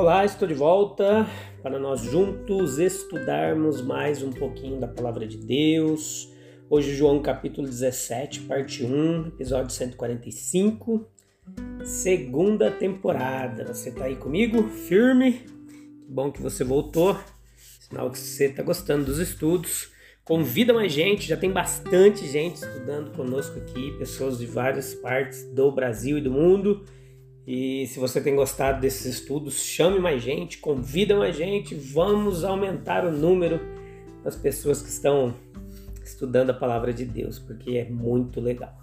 Olá, estou de volta para nós juntos estudarmos mais um pouquinho da palavra de Deus. Hoje, João capítulo 17, parte 1, episódio 145, segunda temporada. Você está aí comigo? Firme? Que bom que você voltou. Sinal que você está gostando dos estudos. Convida mais gente, já tem bastante gente estudando conosco aqui, pessoas de várias partes do Brasil e do mundo. E se você tem gostado desses estudos, chame mais gente, convida mais gente, vamos aumentar o número das pessoas que estão estudando a palavra de Deus, porque é muito legal.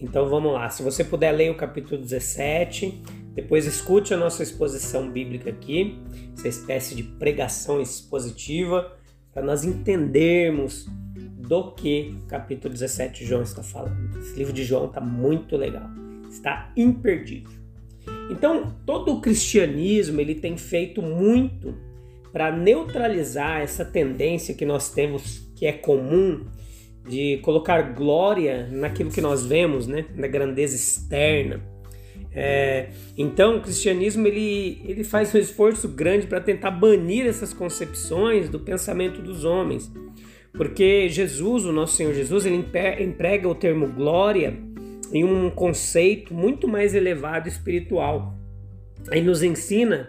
Então vamos lá, se você puder ler o capítulo 17, depois escute a nossa exposição bíblica aqui, essa espécie de pregação expositiva, para nós entendermos do que o capítulo 17 de João está falando. Esse livro de João está muito legal, está imperdível. Então, todo o cristianismo ele tem feito muito para neutralizar essa tendência que nós temos, que é comum, de colocar glória naquilo que nós vemos, né, na grandeza externa. É, então, o cristianismo ele, ele faz um esforço grande para tentar banir essas concepções do pensamento dos homens, porque Jesus, o nosso Senhor Jesus, ele emprega o termo glória em um conceito muito mais elevado espiritual. Ele nos ensina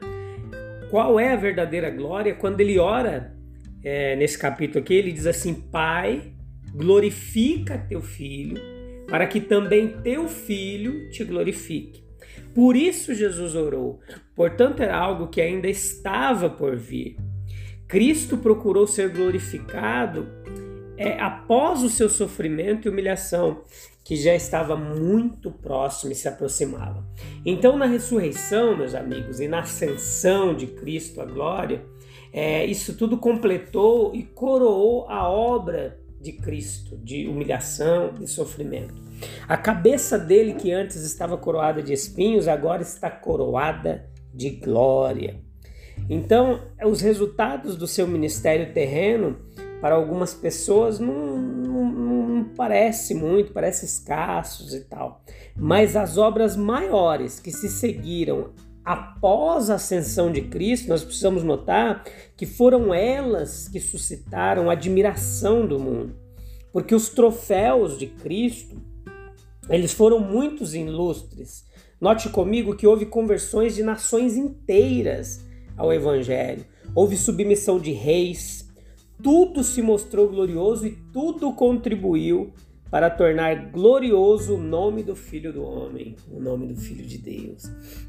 qual é a verdadeira glória quando ele ora é, nesse capítulo aqui. Ele diz assim: Pai, glorifica teu filho, para que também teu filho te glorifique. Por isso Jesus orou. Portanto, era algo que ainda estava por vir. Cristo procurou ser glorificado é, após o seu sofrimento e humilhação que já estava muito próximo e se aproximava. Então, na ressurreição, meus amigos, e na ascensão de Cristo à glória, é, isso tudo completou e coroou a obra de Cristo, de humilhação e sofrimento. A cabeça dele, que antes estava coroada de espinhos, agora está coroada de glória. Então, os resultados do seu ministério terreno, para algumas pessoas, não, parece muito, parece escassos e tal. Mas as obras maiores que se seguiram após a ascensão de Cristo, nós precisamos notar que foram elas que suscitaram a admiração do mundo. Porque os troféus de Cristo, eles foram muitos ilustres. Note comigo que houve conversões de nações inteiras ao evangelho. Houve submissão de reis, tudo se mostrou glorioso e tudo contribuiu para tornar glorioso o nome do Filho do Homem, o nome do Filho de Deus.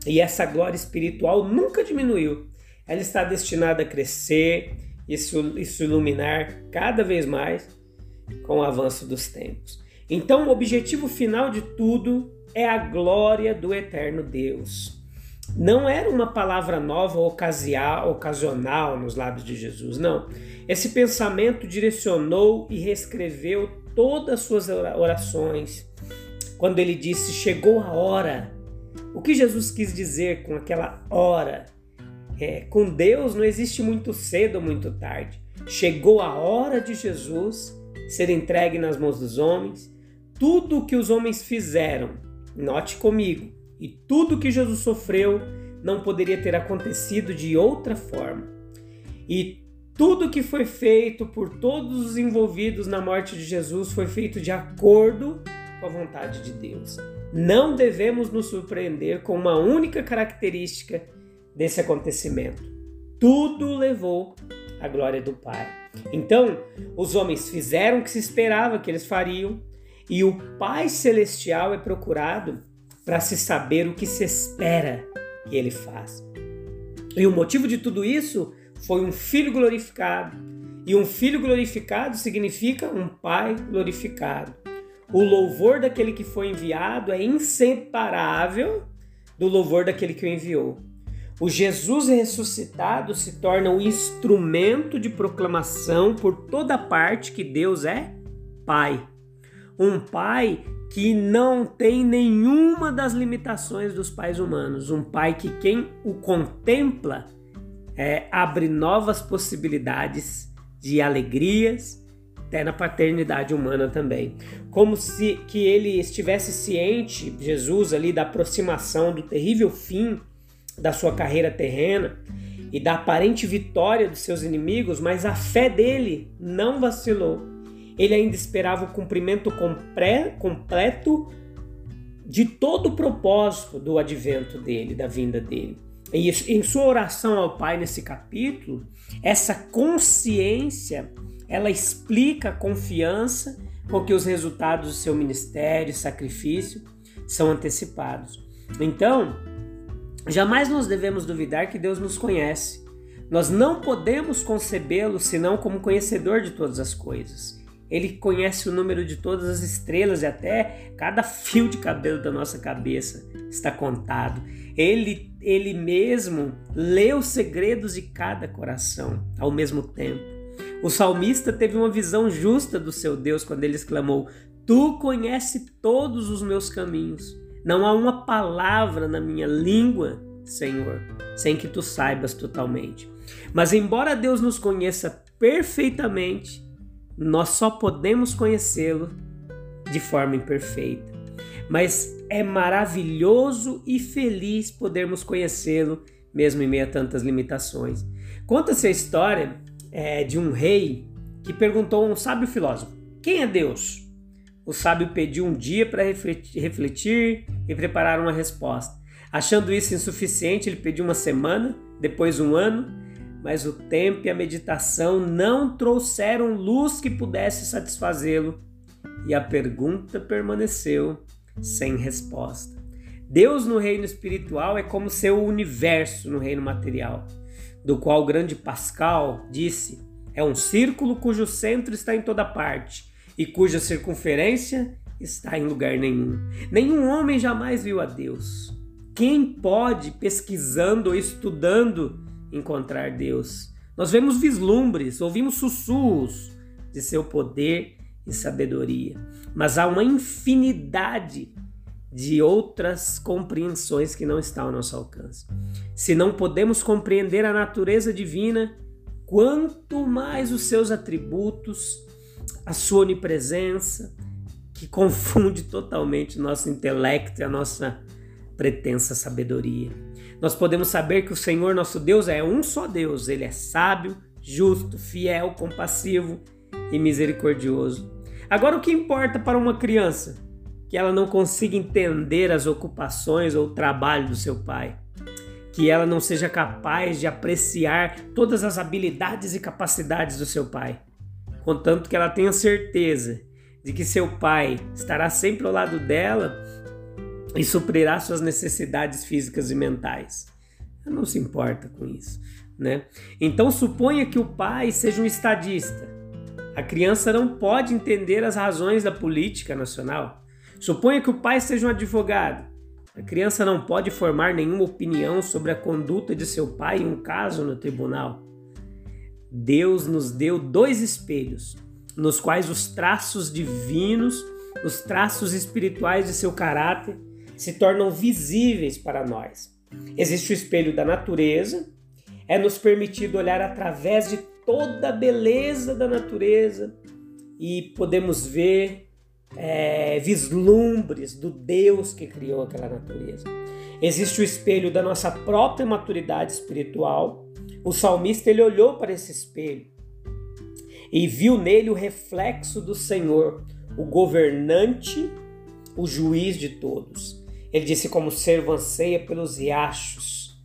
E essa glória espiritual nunca diminuiu. Ela está destinada a crescer e se iluminar cada vez mais com o avanço dos tempos. Então, o objetivo final de tudo é a glória do eterno Deus não era uma palavra nova ocasional nos lábios de Jesus, não. Esse pensamento direcionou e reescreveu todas as suas orações. Quando ele disse: Chegou a hora. O que Jesus quis dizer com aquela hora? É, com Deus não existe muito cedo ou muito tarde. Chegou a hora de Jesus ser entregue nas mãos dos homens. Tudo o que os homens fizeram, note comigo, e tudo que Jesus sofreu não poderia ter acontecido de outra forma. E tudo que foi feito por todos os envolvidos na morte de Jesus foi feito de acordo com a vontade de Deus. Não devemos nos surpreender com uma única característica desse acontecimento. Tudo levou à glória do Pai. Então, os homens fizeram o que se esperava que eles fariam, e o Pai Celestial é procurado para se saber o que se espera que ele faz. E o motivo de tudo isso foi um filho glorificado. E um filho glorificado significa um pai glorificado. O louvor daquele que foi enviado é inseparável do louvor daquele que o enviou. O Jesus ressuscitado se torna um instrumento de proclamação por toda parte que Deus é Pai. Um Pai que não tem nenhuma das limitações dos pais humanos. Um Pai que quem o contempla é, abre novas possibilidades de alegrias, até na paternidade humana também. Como se que ele estivesse ciente, Jesus ali, da aproximação do terrível fim da sua carreira terrena e da aparente vitória dos seus inimigos, mas a fé dele não vacilou. Ele ainda esperava o cumprimento completo de todo o propósito do advento dele, da vinda dele. E em sua oração ao Pai nesse capítulo, essa consciência ela explica a confiança com que os resultados do seu ministério e sacrifício são antecipados. Então, jamais nós devemos duvidar que Deus nos conhece. Nós não podemos concebê-lo senão como conhecedor de todas as coisas. Ele conhece o número de todas as estrelas e até cada fio de cabelo da nossa cabeça está contado. Ele, ele mesmo lê os segredos de cada coração ao mesmo tempo. O salmista teve uma visão justa do seu Deus quando ele exclamou: Tu conheces todos os meus caminhos. Não há uma palavra na minha língua, Senhor, sem que tu saibas totalmente. Mas, embora Deus nos conheça perfeitamente, nós só podemos conhecê-lo de forma imperfeita. Mas é maravilhoso e feliz podermos conhecê-lo, mesmo em meio a tantas limitações. Conta-se a história é, de um rei que perguntou a um sábio filósofo: Quem é Deus? O sábio pediu um dia para refletir, e preparar uma resposta. Achando isso insuficiente, ele pediu uma semana, depois um ano, mas o tempo e a meditação não trouxeram luz que pudesse satisfazê-lo e a pergunta permaneceu sem resposta. Deus no reino espiritual é como seu universo no reino material do qual o grande Pascal disse: é um círculo cujo centro está em toda parte e cuja circunferência está em lugar nenhum. Nenhum homem jamais viu a Deus. Quem pode, pesquisando ou estudando, encontrar Deus? Nós vemos vislumbres, ouvimos sussurros de seu poder e sabedoria, mas há uma infinidade de outras compreensões que não estão ao nosso alcance. Se não podemos compreender a natureza divina, quanto mais os seus atributos, a sua onipresença, que confunde totalmente o nosso intelecto e a nossa pretensa sabedoria. Nós podemos saber que o Senhor nosso Deus é um só Deus, ele é sábio, justo, fiel, compassivo e misericordioso. Agora, o que importa para uma criança? que ela não consiga entender as ocupações ou o trabalho do seu pai, que ela não seja capaz de apreciar todas as habilidades e capacidades do seu pai, contanto que ela tenha certeza de que seu pai estará sempre ao lado dela e suprirá suas necessidades físicas e mentais. Não se importa com isso, né? Então suponha que o pai seja um estadista. A criança não pode entender as razões da política nacional. Suponha que o pai seja um advogado. A criança não pode formar nenhuma opinião sobre a conduta de seu pai em um caso no tribunal. Deus nos deu dois espelhos, nos quais os traços divinos, os traços espirituais de seu caráter se tornam visíveis para nós. Existe o espelho da natureza, é nos permitido olhar através de toda a beleza da natureza e podemos ver é, vislumbres do Deus que criou aquela natureza. Existe o espelho da nossa própria maturidade espiritual. O salmista ele olhou para esse espelho e viu nele o reflexo do Senhor, o governante, o juiz de todos. Ele disse: Como servo anseia pelos riachos,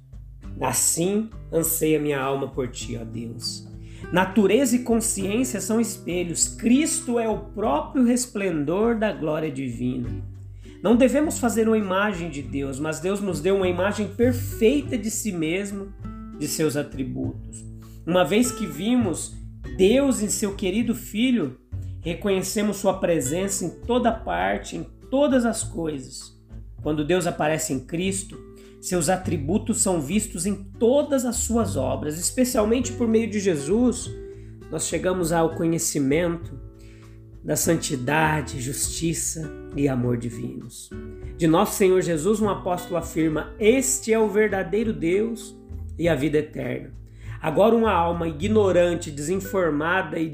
assim anseia minha alma por ti, ó Deus. Natureza e consciência são espelhos. Cristo é o próprio resplendor da glória divina. Não devemos fazer uma imagem de Deus, mas Deus nos deu uma imagem perfeita de si mesmo, de seus atributos. Uma vez que vimos Deus em seu querido Filho, reconhecemos Sua presença em toda parte, em todas as coisas. Quando Deus aparece em Cristo, seus atributos são vistos em todas as suas obras, especialmente por meio de Jesus. Nós chegamos ao conhecimento da santidade, justiça e amor divinos. De nosso Senhor Jesus, um apóstolo afirma: Este é o verdadeiro Deus e a vida eterna. Agora, uma alma ignorante, desinformada e,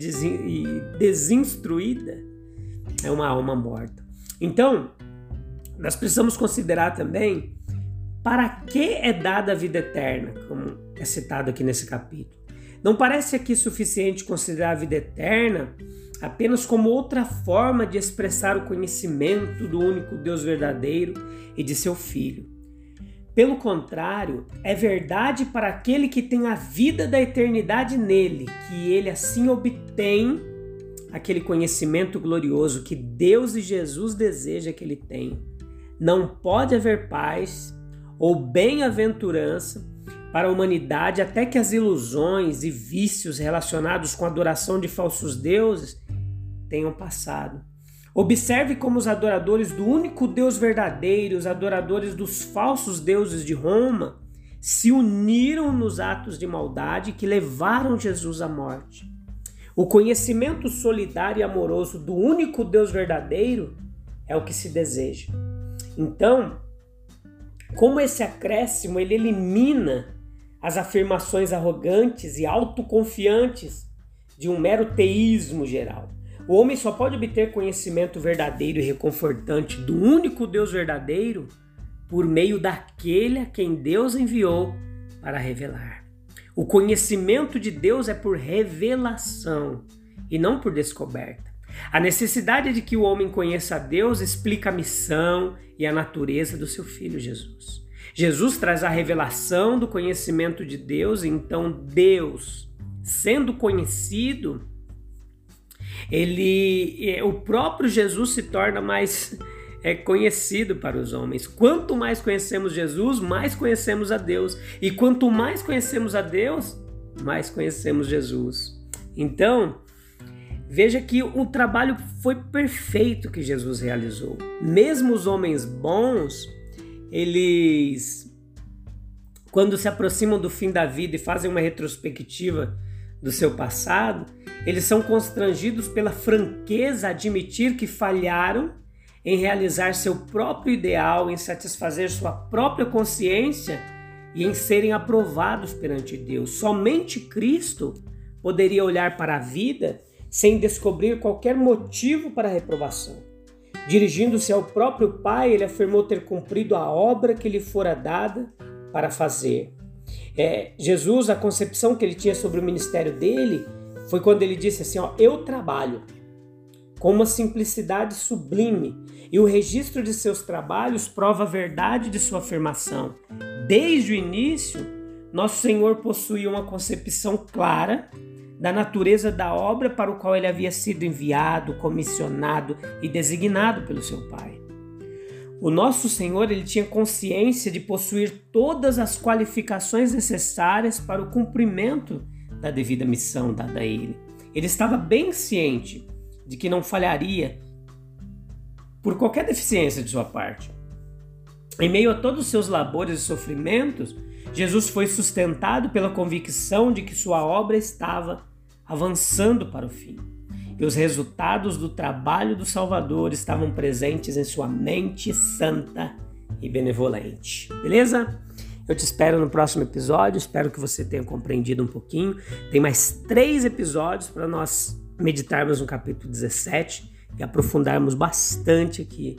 desinstruída é uma alma morta. Então, nós precisamos considerar também para que é dada a vida eterna, como é citado aqui nesse capítulo. Não parece aqui suficiente considerar a vida eterna apenas como outra forma de expressar o conhecimento do único Deus verdadeiro e de seu Filho. Pelo contrário, é verdade para aquele que tem a vida da eternidade nele, que ele assim obtém aquele conhecimento glorioso que Deus e Jesus deseja que ele tenha. Não pode haver paz ou bem-aventurança para a humanidade até que as ilusões e vícios relacionados com a adoração de falsos deuses tenham passado. Observe como os adoradores do único Deus verdadeiro, os adoradores dos falsos deuses de Roma, se uniram nos atos de maldade que levaram Jesus à morte. O conhecimento solidário e amoroso do único Deus verdadeiro é o que se deseja. Então, como esse acréscimo ele elimina as afirmações arrogantes e autoconfiantes de um mero teísmo geral. O homem só pode obter conhecimento verdadeiro e reconfortante do único Deus verdadeiro por meio daquele a quem Deus enviou para revelar. O conhecimento de Deus é por revelação e não por descoberta. A necessidade de que o homem conheça a Deus explica a missão e a natureza do seu filho Jesus. Jesus traz a revelação do conhecimento de Deus, então Deus, sendo conhecido, ele, é, o próprio Jesus se torna mais é conhecido para os homens. Quanto mais conhecemos Jesus, mais conhecemos a Deus. E quanto mais conhecemos a Deus, mais conhecemos Jesus. Então, veja que o trabalho foi perfeito que Jesus realizou. Mesmo os homens bons, eles, quando se aproximam do fim da vida e fazem uma retrospectiva do seu passado, eles são constrangidos pela franqueza a admitir que falharam em realizar seu próprio ideal, em satisfazer sua própria consciência e em serem aprovados perante Deus. Somente Cristo poderia olhar para a vida sem descobrir qualquer motivo para a reprovação. Dirigindo-se ao próprio Pai, ele afirmou ter cumprido a obra que lhe fora dada para fazer. É, Jesus, a concepção que ele tinha sobre o ministério dele foi quando ele disse assim: ó, Eu trabalho com uma simplicidade sublime, e o registro de seus trabalhos prova a verdade de sua afirmação. Desde o início, nosso Senhor possuía uma concepção clara da natureza da obra para o qual ele havia sido enviado, comissionado e designado pelo seu Pai. O nosso Senhor ele tinha consciência de possuir todas as qualificações necessárias para o cumprimento da devida missão dada a ele. Ele estava bem ciente de que não falharia por qualquer deficiência de sua parte. Em meio a todos os seus labores e sofrimentos, Jesus foi sustentado pela convicção de que sua obra estava avançando para o fim e os resultados do trabalho do Salvador estavam presentes em sua mente santa e benevolente. Beleza? Eu te espero no próximo episódio. Espero que você tenha compreendido um pouquinho. Tem mais três episódios para nós meditarmos no capítulo 17 e aprofundarmos bastante aqui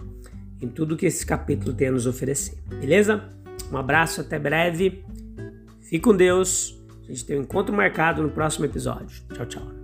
em tudo que esse capítulo tem a nos oferecer. Beleza? Um abraço, até breve. Fique com Deus. A gente tem um encontro marcado no próximo episódio. Tchau, tchau.